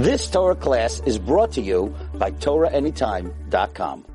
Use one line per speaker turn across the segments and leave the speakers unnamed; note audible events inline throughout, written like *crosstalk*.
This Torah class is brought to you by TorahAnytime.com.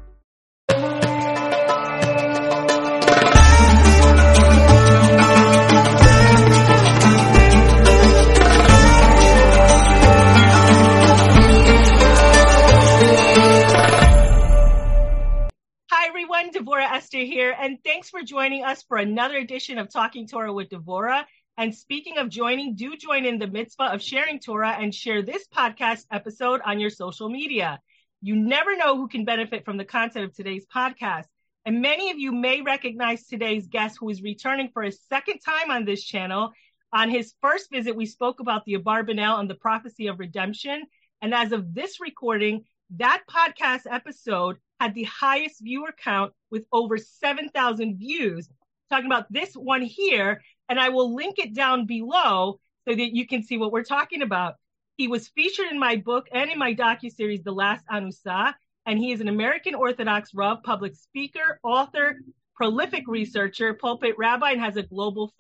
Hi, everyone. Devorah Esther here, and thanks for joining us for another edition of Talking Torah with Devorah. And speaking of joining, do join in the mitzvah of sharing Torah and share this podcast episode on your social media. You never know who can benefit from the content of today's podcast. And many of you may recognize today's guest who is returning for a second time on this channel. On his first visit, we spoke about the Abarbanel and the prophecy of redemption. And as of this recording, that podcast episode had the highest viewer count with over 7,000 views. Talking about this one here, and I will link it down below so that you can see what we're talking about. He was featured in my book and in my docu-series, The Last Anusa, and he is an American Orthodox Rav, public speaker, author, prolific researcher, pulpit rabbi, and has a global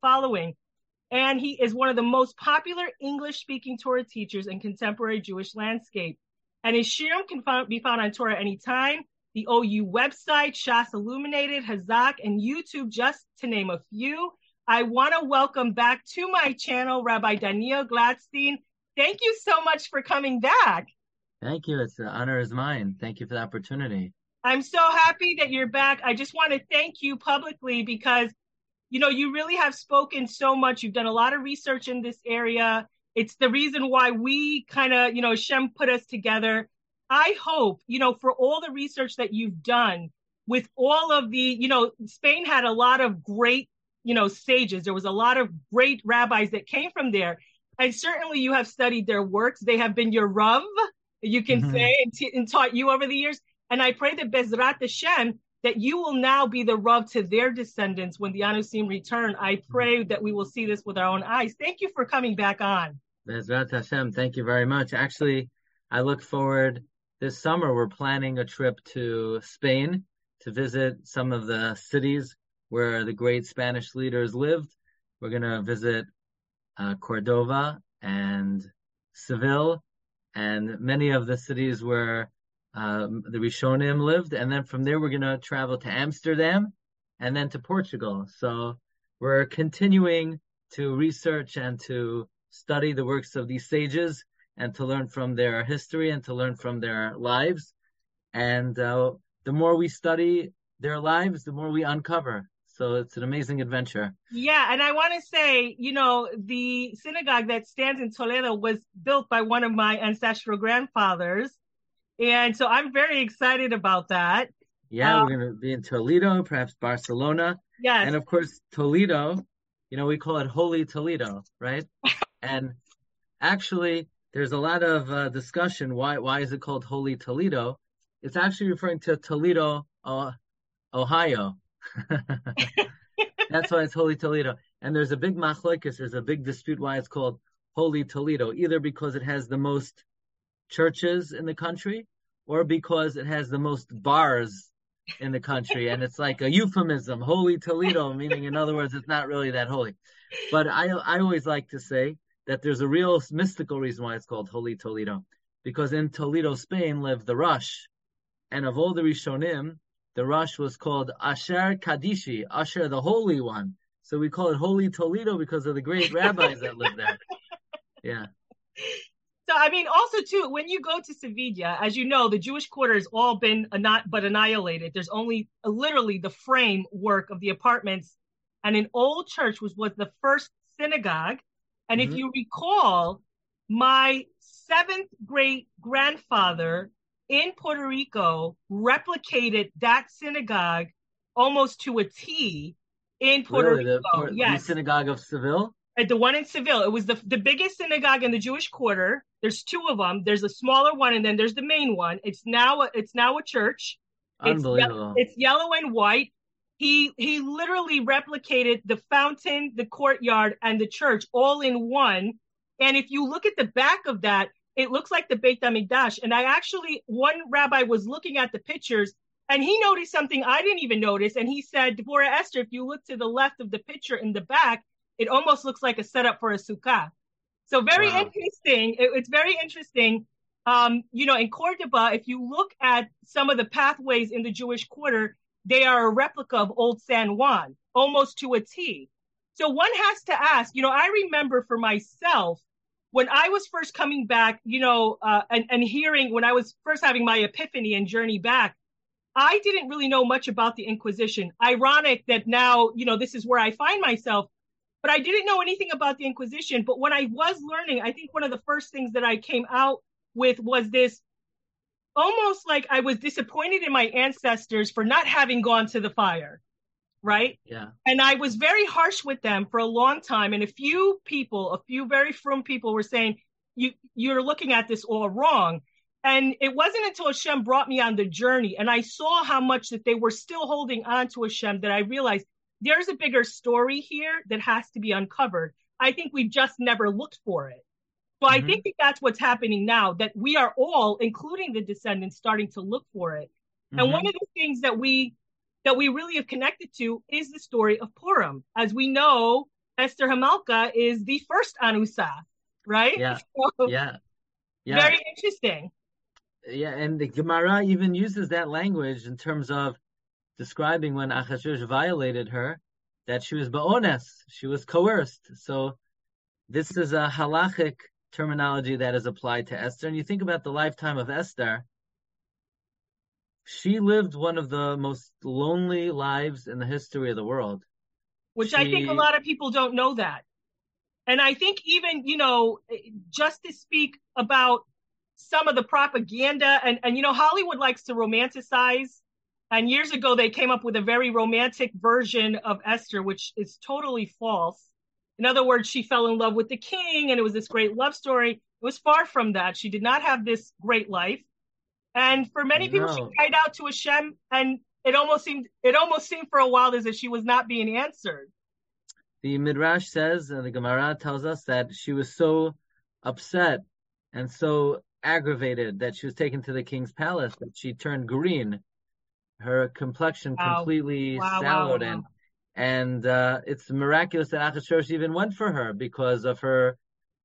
following. And he is one of the most popular English-speaking Torah teachers in contemporary Jewish landscape. And his shiurim can found, be found on Torah Anytime, the OU website, Shas Illuminated, Hazak, and YouTube, just to name a few. I want to welcome back to my channel, Rabbi Daniel Glatstein. Thank you so much for coming back.
Thank you. It's an honor is mine. Thank you for the opportunity.
I'm so happy that you're back. I just want to thank you publicly because, you know, you really have spoken so much. You've done a lot of research in this area. It's the reason why we kind of, you know, Shem put us together. I hope, you know, for all the research that you've done with all of the, you know, Spain had a lot of great you know, sages. There was a lot of great rabbis that came from there. And certainly you have studied their works. They have been your Rav, you can mm-hmm. say, and, t- and, taught you over the years. And I pray that Bezrat Hashem, that you will now be the Rav to their descendants when the Anusim return. I pray that we will see this with our own eyes. Thank you for coming back on.
Bezrat Hashem, thank you very much. Actually, I look forward this summer. We're planning a trip to Spain to visit some of the cities where the great Spanish leaders lived. We're going to visit uh, Cordova and Seville and many of the cities where um, the Rishonim lived. And then from there, we're going to travel to Amsterdam and then to Portugal. So we're continuing to research and to study the works of these sages and to learn from their history and to learn from their lives. And uh, the more we study their lives, the more we uncover. So it's an amazing adventure.
Yeah, and I want to say, you know, the synagogue that stands in Toledo was built by one of my ancestral grandfathers. And so I'm very excited about that.
Yeah, um, we're going to be in Toledo, perhaps Barcelona.
Yes.
And of course, Toledo, you know, we call it Holy Toledo, right? *laughs* and actually, there's a lot of uh, discussion. Why, why is it called Holy Toledo? It's actually referring to Toledo, uh, Ohio *laughs* That's why it's Holy Toledo. And there's a big machlokes, there's a big dispute why it's called Holy Toledo, either because it has the most churches in the country or because it has the most bars in the country. and it's like a euphemism, Holy Toledo, *laughs* meaning in other words, it's not really that holy. But I, I always like to say that there's a real mystical reason why it's called Holy Toledo. Because in Toledo, Spain lived the Rosh. And of all the Rishonim, the Rosh was called Asher Kadishi, Asher the Holy One. So we call it Holy Toledo because of the great *laughs* rabbis that lived there. Yeah.
So I mean, also too, when you go to Sevilla, as you know, the Jewish quarter has all been not but annihilated. There's only uh, literally the framework of the apartments, and an old church was was the first synagogue. And mm-hmm. if you recall, my seventh great grandfather in Puerto Rico replicated that synagogue almost to a T in Puerto
really?
Rico.
The, yes. the synagogue of Seville?
At the one in Seville. It was the, the biggest synagogue in the Jewish quarter. There's two of them. There's a smaller one and then there's the main one. It's now a, it's now a church.
Unbelievable.
It's, it's yellow and white. He he literally replicated the fountain, the courtyard, and the church all in one. And if you look at the back of that, it looks like the Beit HaMikdash. And I actually, one rabbi was looking at the pictures and he noticed something I didn't even notice. And he said, Devorah Esther, if you look to the left of the picture in the back, it almost looks like a setup for a sukkah. So very
Wow.
interesting. It- it's very interesting. Um, you know, in Cordoba, if you look at some of the pathways in the Jewish quarter, they are a replica of Old San Juan, almost to a T. So one has to ask, you know, I remember for myself when I was first coming back, you know, uh, and, and hearing when I was first having my epiphany and journey back, I didn't really know much about the Inquisition. Ironic that now, you know, this is where I find myself, but I didn't know anything about the Inquisition. But when I was learning, I think one of the first things that I came out with was this almost like I was disappointed in my ancestors for not having gone to the fire, right?
Yeah.
And I was very harsh with them for a long time. And a few people, a few very frum people were saying, you, you're looking at this all wrong. And it wasn't until Hashem brought me on the journey and I saw how much that they were still holding on to Hashem that I realized there's a bigger story here that has to be uncovered. I think we've just never looked for it. So I
Mhm.
think that that's what's happening now, that we are all, including the descendants, starting to look for it. And
Mhm.
one of the things that we that we really have connected to is the story of Purim. As we know, Esther Hamalka is the first Anusa, right?
Yeah. *laughs*
So,
yeah. Yeah.
Very interesting.
Yeah, and the Gemara even uses that language in terms of describing when Achashverosh violated her, that she was ba'ones, she was coerced. So this is a halachic terminology that is applied to Esther. And you think about the lifetime of Esther, she lived one of the most lonely lives in the history of the world.
which I think a lot of people don't know that. And I think even, you know, just to speak about some of the propaganda and, and, you know, Hollywood likes to romanticize. And years ago, they came up with a very romantic version of Esther, which is totally false. In other words, she fell in love with the king and it was this great love story. It was far from that. She did not have this great life. And for many people, she cried out to Hashem and it almost seemed, it almost seemed for a while as if she was not being answered.
The Midrash says, and the Gemara tells us that she was so upset and so aggravated that she was taken to the king's palace that she turned green. Her complexion
Wow.
completely
Wow, wow,
sallowed,
wow.
and and uh, it's miraculous that Achashverosh even went for her because of her.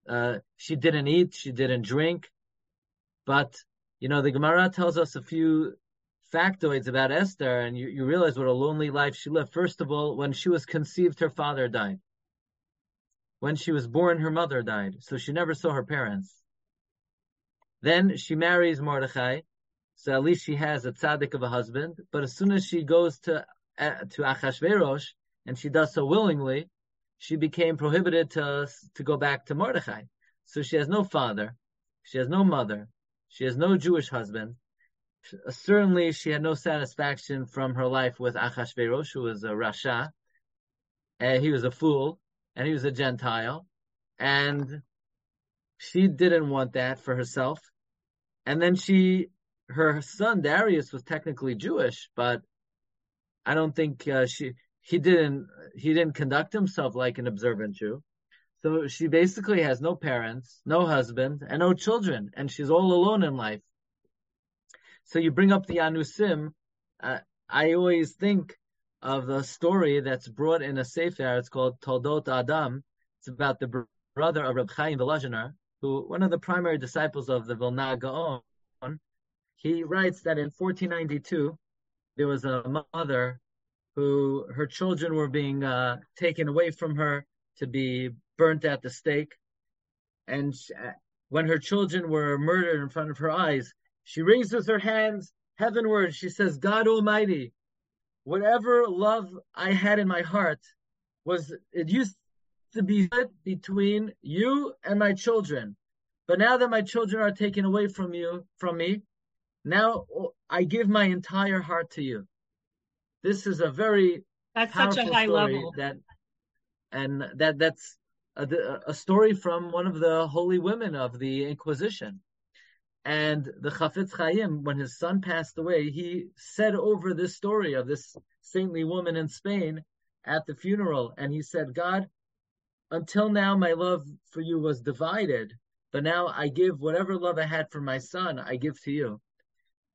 Uh, she didn't eat, she didn't drink, but you know the Gemara tells us a few factoids about Esther, and you, you realize what a lonely life she lived. First of all, when she was conceived, her father died. When she was born, her mother died, so she never saw her parents. Then she marries Mordechai, so at least she has a tzaddik of a husband. But as soon as she goes to uh, to Achashverosh, and she does so willingly, she became prohibited to to go back to Mordechai. So she has no father, she has no mother, she has no Jewish husband. Certainly, she had no satisfaction from her life with Achashverosh, who was a Rasha. And he was a fool, and he was a Gentile, and she didn't want that for herself. And then she, her son Darius was technically Jewish, but I don't think uh, she he didn't he didn't conduct himself like an observant Jew. So she basically has no parents, no husband, and no children, and she's all alone in life. So you bring up the Anusim. Uh, I always think of the story that's brought in a sefer. It's called Toldot Adam. It's about the br- brother of Reb Chaim Volozhiner, who one of the primary disciples of the Vilna Gaon. He writes that in 1492 there was a mother who her children were being uh, taken away from her to be burnt at the stake, and sh uh, when her children were murdered in front of her eyes, she raises her hands heavenward. She says, God Almighty, whatever love I had in my heart was, it used to be between you and my children. But now that my children are taken away from you, from me, now I give my entire heart to you. This is a very
That's such a high level.
that, and that that's a, a story from one of the holy women of the Inquisition. And the Chafetz Chaim, when his son passed away, he said over this story of this saintly woman in Spain at the funeral, and he said, God, until now my love for you was divided, but now I give whatever love I had for my son, I give to you.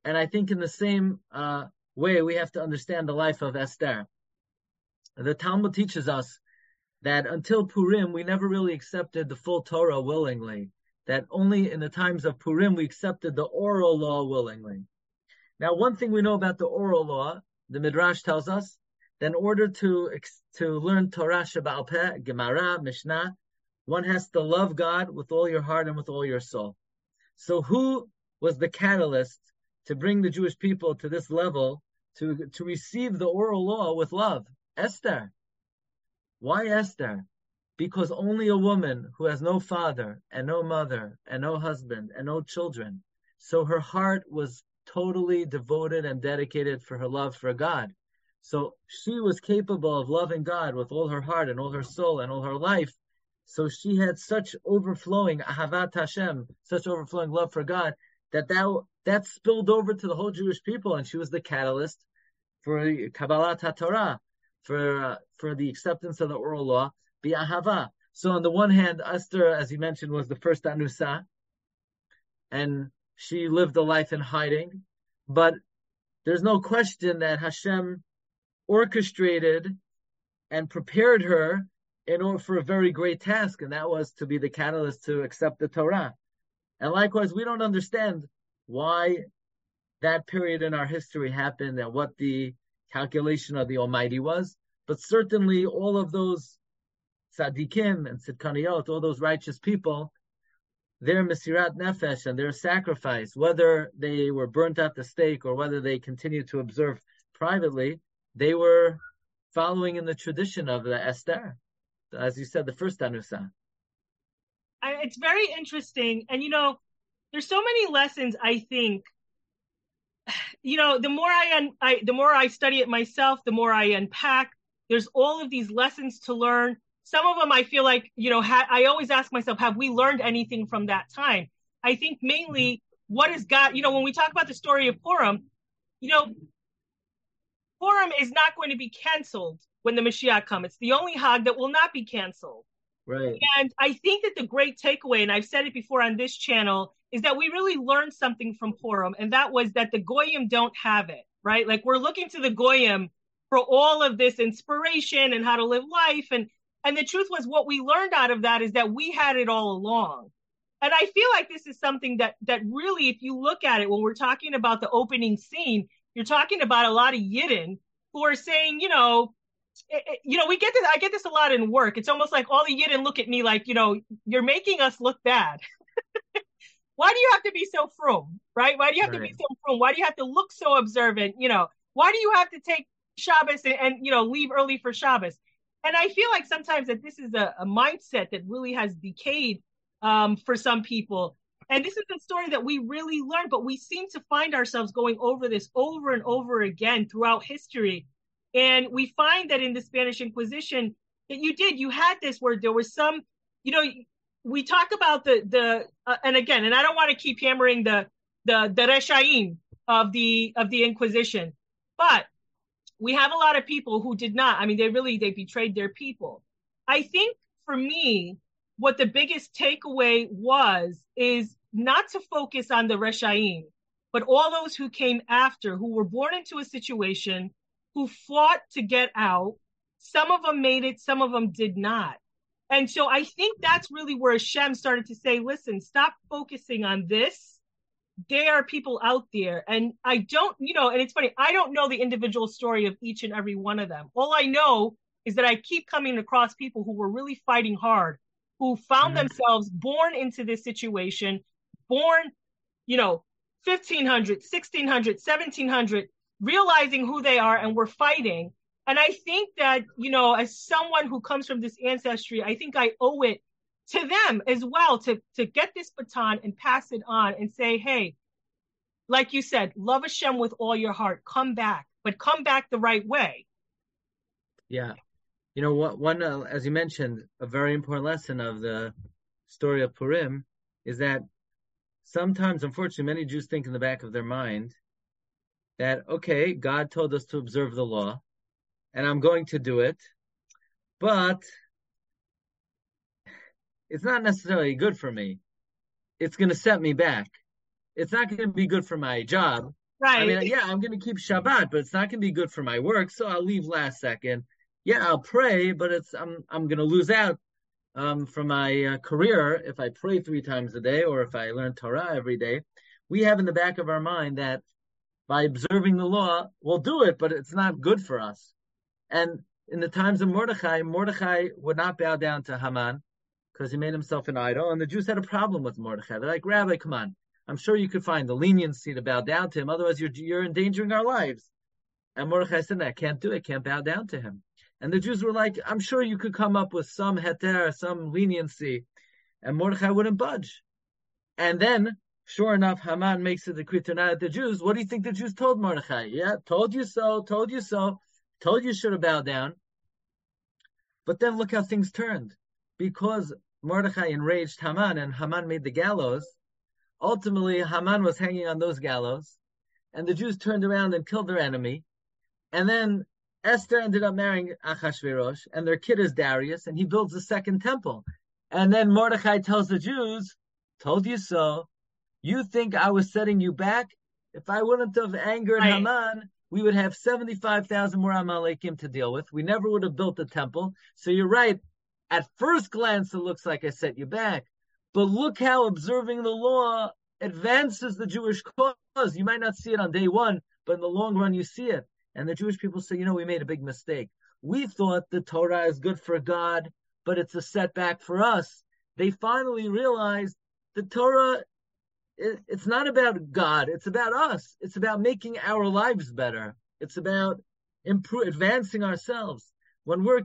And I think in the same uh, way, we have to understand the life of Esther. The Talmud teaches us that until Purim, we never really accepted the full Torah willingly. That only in the times of Purim, we accepted the oral law willingly. Now, one thing we know about the oral law, the Midrash tells us, that in order to, to learn Torah Shabbat Gemara, Mishnah, one has to love God with all your heart and with all your soul. So who was the catalyst to bring the Jewish people to this level to, to receive the oral law with love? Esther. Why Esther? Because only a woman who has no father and no mother and no husband and no children, so her heart was totally devoted and dedicated for her love for God. So she was capable of loving God with all her heart and all her soul and all her life. So she had such overflowing ahavat Hashem, such overflowing love for God that that, that spilled over to the whole Jewish people, and she was the catalyst for Kabbalat Torah, for for the acceptance of the oral law, bi'ahava. So on the one hand, Esther, as you mentioned, was the first anusa, and she lived a life in hiding. But there's no question that Hashem orchestrated and prepared her in order for a very great task, and that was to be the catalyst to accept the Torah. And likewise, we don't understand why that period in our history happened and what the calculation of the Almighty was, but certainly all of those tzaddikim and tzidkaniyot, all those righteous people, their mesirat nefesh and their sacrifice, whether they were burnt at the stake or whether they continued to observe privately, they were following in the tradition of the Esther, as you said, the first Anusa.
It's very interesting, and you know, there's so many lessons I think you know, the more I, un- I the more I study it myself, the more I unpack. There's all of these lessons to learn. Some of them I feel like, you know, ha- I always ask myself, have we learned anything from that time? I think mainly mm-hmm. what has got, you know, when we talk about the story of Purim, you know, Purim is not going to be canceled when the Mashiach comes. It's the only Hag that will not be canceled.
Right.
And I think that the great takeaway, and I've said it before on this channel, is that we really learned something from Purim, and that was that the Goyim don't have it, right? Like we're looking to the Goyim for all of this inspiration and how to live life. And and the truth was what we learned out of that is that we had it all along. And I feel like this is something that that really, if you look at it, when we're talking about the opening scene, you're talking about a lot of Yidden who are saying, you know, it, it, you know, we get this. I get this a lot in work. It's almost like all the Yidden look at me like, you know, you're making us look bad. *laughs* why do you have to be so frum, right? Why do you have right. to be so frum? Why do you have to look so observant? You know, why do you have to take Shabbos and, and you know leave early for Shabbos? And I feel like sometimes that this is a, a mindset that really has decayed um, for some people. And this is a story that we really learned, but we seem to find ourselves going over this over and over again throughout history. And we find that in the Spanish Inquisition, that you did, you had this where there was some, you know, we talk about the the uh, and again, and I don't want to keep hammering the the the reshaim of the of the Inquisition, but we have a lot of people who did not. I mean, they really they betrayed their people. I think for me, what the biggest takeaway was is not to focus on the reshaim, but all those who came after, who were born into a situation, who fought to get out. Some of them made it, some of them did not. And so I think that's really where Hashem started to say, listen, stop focusing on this. There are people out there. And I don't, you know, and it's funny, I don't know the individual story of each and every one of them. All I know is that I keep coming across people who were really fighting hard, who found mm-hmm. themselves born into this situation, born, you know, 1500, 1600, 1700, realizing who they are and we're fighting and I think that, you know, as someone who comes from this ancestry, I think I owe it to them as well to, to get this baton and pass it on and say, hey, like you said, love Hashem with all your heart. Come back, but come back the right way.
Yeah. You know, what, one, uh, as you mentioned, a very important lesson of the story of Purim is that sometimes, unfortunately, many Jews think in the back of their mind that, okay, God told us to observe the law and I'm going to do it, but it's not necessarily good for me. It's going to set me back. It's not going to be good for my job.
Right. I
mean, yeah, I'm going to keep Shabbat, but it's not going to be good for my work. So I'll leave last second. yeah, I'll pray, but it's I'm I'm going to lose out um, from my uh, career if I pray three times a day or if I learn Torah every day. We have in the back of our mind that by observing the law, we'll do it, but it's not good for us. And in the times of Mordechai, Mordechai would not bow down to Haman because he made himself an idol, and the Jews had a problem with Mordechai. They're like, Rabbi, come on, I'm sure you could find the leniency to bow down to him, otherwise you're you're endangering our lives. And Mordechai said, I can't do it, can't bow down to him. And the Jews were like, I'm sure you could come up with some heter, some leniency. And Mordechai wouldn't budge. And then, sure enough, Haman makes a decree to at the Jews. What do you think the Jews told Mordechai? Yeah, told you so, told you so, told you should have bowed down. But then look how things turned. Because Mordechai enraged Haman and Haman made the gallows, ultimately Haman was hanging on those gallows, and the Jews turned around and killed their enemy. And then Esther ended up marrying Achashverosh, and their kid is Darius, and he builds the second temple. And then Mordechai tells the Jews, Told you so. You think I was setting you back? If I wouldn't have angered right. Haman, we would have 75,000 more Amalekim to deal with. We never would have built the temple. So you're right. At first glance, it looks like I set you back. But look how observing the law advances the Jewish cause. You might not see it on day one, but in the long run, you see it. And the Jewish people say, you know, we made a big mistake. We thought the Torah is good for God, but it's a setback for us. They finally realized the Torah, it's not about God. It's about us. It's about making our lives better. It's about improve, advancing ourselves. When we're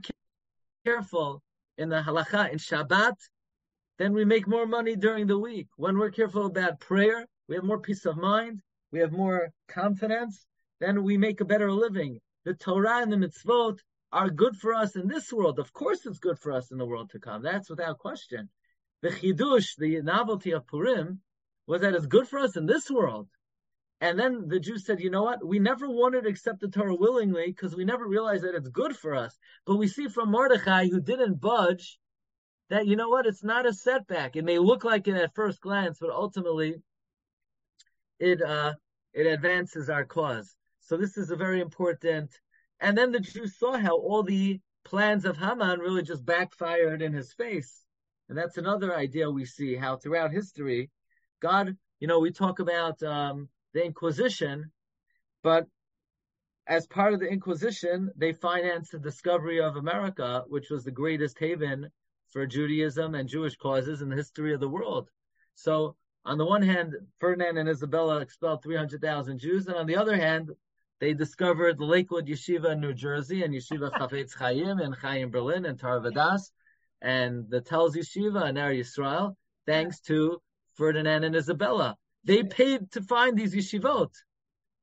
careful in the halacha, in Shabbat, then we make more money during the week. When we're careful about prayer, we have more peace of mind. We have more confidence then we make a better living. The Torah and the mitzvot are good for us in this world. Of course, it's good for us in the world to come. That's without question. The chidush, the novelty of Purim, was that it's good for us in this world. And then the Jews said, you know what? We never wanted to accept the Torah willingly because we never realized that it's good for us. But we see from Mordechai, who didn't budge, that, you know what? It's not a setback. It may look like it at first glance, but ultimately it, uh, it advances our cause. So this is a very important. And then the Jews saw how all the plans of Haman really just backfired in his face. And that's another idea we see how throughout history, God, you know, we talk about um, the Inquisition, but as part of the Inquisition, they financed the discovery of America, which was the greatest haven for Judaism and Jewish causes in the history of the world. So, on the one hand, Ferdinand and Isabella expelled 300,000 Jews, and on the other hand, they discovered Lakewood Yeshiva in New Jersey and Yeshiva *laughs* Chafetz Chaim and Chaim Berlin and Torah Vodaas and the Telz Yeshiva and Eretz Yisrael, thanks to Ferdinand and Isabella. They paid to find these yeshivot.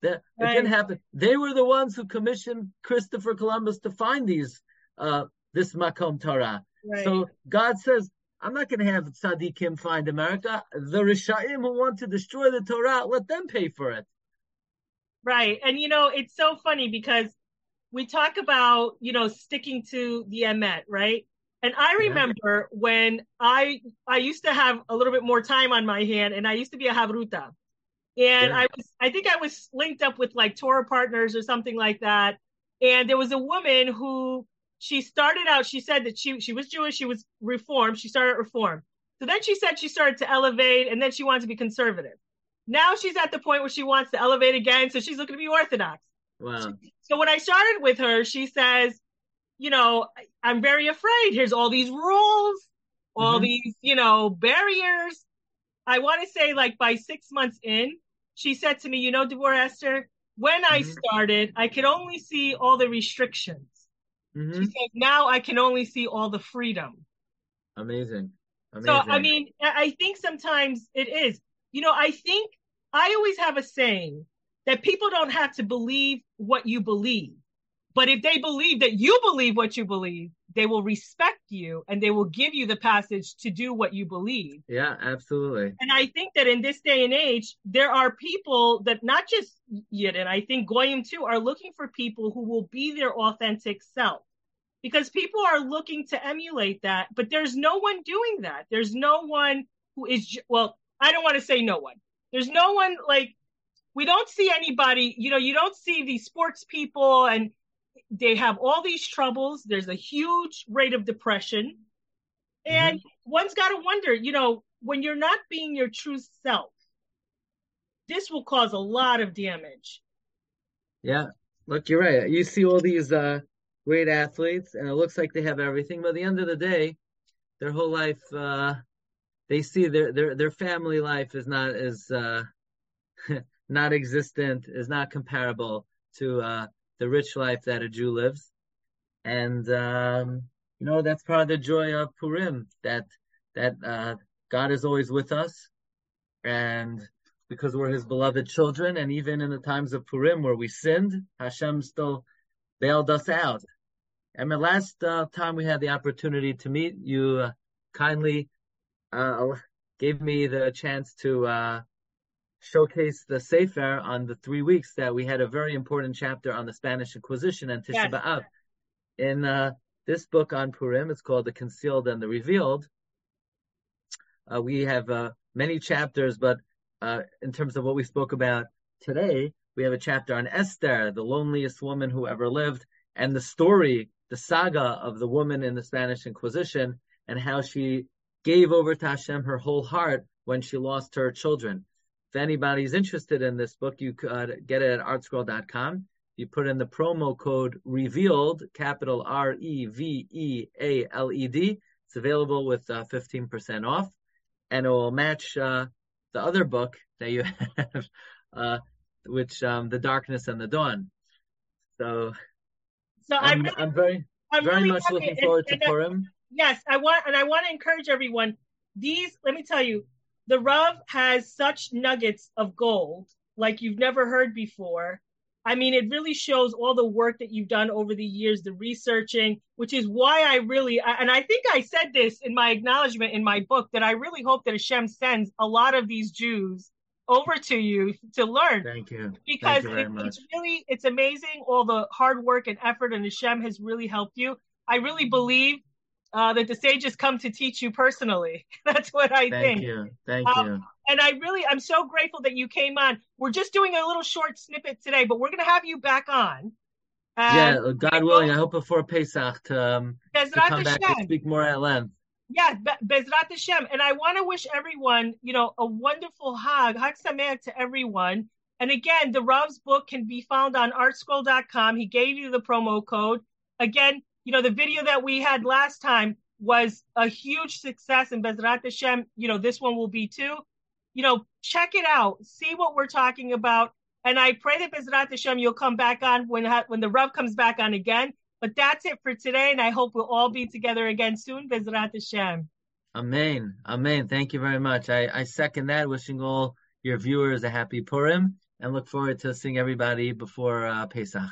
That right. it didn't happen. They were the ones who commissioned Christopher Columbus to find these uh, this Makom Torah. Right. So God says, I'm not going to have tzaddikim find America. The Rishaim who want to destroy the Torah, let them pay for it.
Right. And you know, it's so funny because we talk about, you know, sticking to the emet, right? And I remember yeah. when I I used to have a little bit more time on my hand and I used to be a havruta. And yeah. I was I think I was linked up with like Torah partners or something like that. And there was a woman who she started out, she said that she she was Jewish, she was reformed, she started reform. So then she said she started to elevate and then she wanted to be conservative. Now she's at the point where she wants to elevate again, so she's looking to be orthodox.
Wow.
So when I started with her, she says, you know, I'm very afraid. Here's all these rules, all mm-hmm. these, you know, barriers. I want to say, like, by six months in, she said to me, you know, Devorah Esther, when mm-hmm. I started, I could only see all the restrictions. Mm-hmm. She said, now I can only see all the freedom.
Amazing.
Amazing. So, I mean, I think sometimes it is. You know, I think I always have a saying that people don't have to believe what you believe. But if they believe that you believe what you believe, they will respect you and they will give you the passage to do what you believe.
Yeah, absolutely.
And I think that in this day and age, there are people that not just Yid, and I think Goyim too, are looking for people who will be their authentic self. Because people are looking to emulate that, but there's no one doing that. There's no one who is, well, I don't want to say no one. There's no one like we don't see anybody, you know, you don't see these sports people and they have all these troubles. There's a huge rate of depression. And mm-hmm. one's got to wonder, you know, when you're not being your true self, this will cause a lot of damage.
Yeah. Look, you're right. You see all these uh, great athletes, and it looks like they have everything. But at the end of the day, their whole life, uh, they see their their their family life is not as uh, *laughs* not existent, is not comparable to uh, the rich life that a Jew lives. And um, you know that's part of the joy of Purim that that uh, God is always with us, and because we're His beloved children, and even in the times of Purim where we sinned, Hashem still bailed us out. And the last uh, time we had the opportunity to meet, you uh, kindly uh, gave me the chance to uh, showcase the Sefer on the three weeks that we had a very important chapter on the Spanish Inquisition and Tisha yes. B'Av. In uh, this book on Purim, it's called The Concealed and the Revealed. Uh, we have uh, many chapters, but uh, in terms of what we spoke about today, we have a chapter on Esther, the loneliest woman who ever lived, and the story, the saga of the woman in the Spanish Inquisition, and how she gave over to Hashem her whole heart when she lost her children. If anybody's interested in this book, you could get it at artscroll.com. You put in the promo code revealed, capital R E V E A L E D. It's available with uh, 15% off, and it will match uh, the other book that you *laughs* have, uh, which um, the darkness and the dawn. So,
so I'm, really,
I'm very, I'm very really much looking forward to Purim.
Yes, I want, and I want to encourage everyone. These, let me tell you, the Rav has such nuggets of gold like you've never heard before. I mean, it really shows all the work that you've done over the years, the researching, which is why I really, and I think I said this in my acknowledgement in my book, that I really hope that Hashem sends a lot of these Jews over to you to learn.
Thank you.
Because
Thank you
it, it's really, it's amazing all the hard work and effort, and Hashem has really helped you. I really believe uh, that the sages come to teach you personally. *laughs* That's what I
Thank
think.
Thank you. Thank
um,
you.
And I really, I'm so grateful that you came on. We're just doing a little short snippet today, but we're going to have you back on.
yeah, God willing, I hope before Pesach to, um, to come back to speak more at length.
Yeah, Bezrat Hashem. And I want to wish everyone, you know, a wonderful Hag, Hag Sameach to everyone. And again, the Rav's book can be found on artscroll.com. He gave you the promo code. Again, you know, the video that we had last time was a huge success in Bezrat Hashem. You know, this one will be too. You know, check it out, see what we're talking about. And I pray that Bezrat Hashem, you'll come back on when, when the Rav comes back on again. But that's it for today. And I hope we'll all be together again soon. Bezrat Hashem.
Amen. Amen. Thank you very much. I, I second that. Wishing all your viewers a happy Purim and look forward to seeing everybody before uh, Pesach.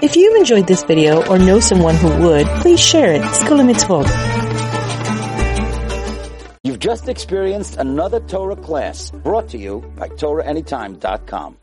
If you enjoyed this video or know someone who would, please share it.
You've just experienced another Torah class brought to you by TorahAnytime.com.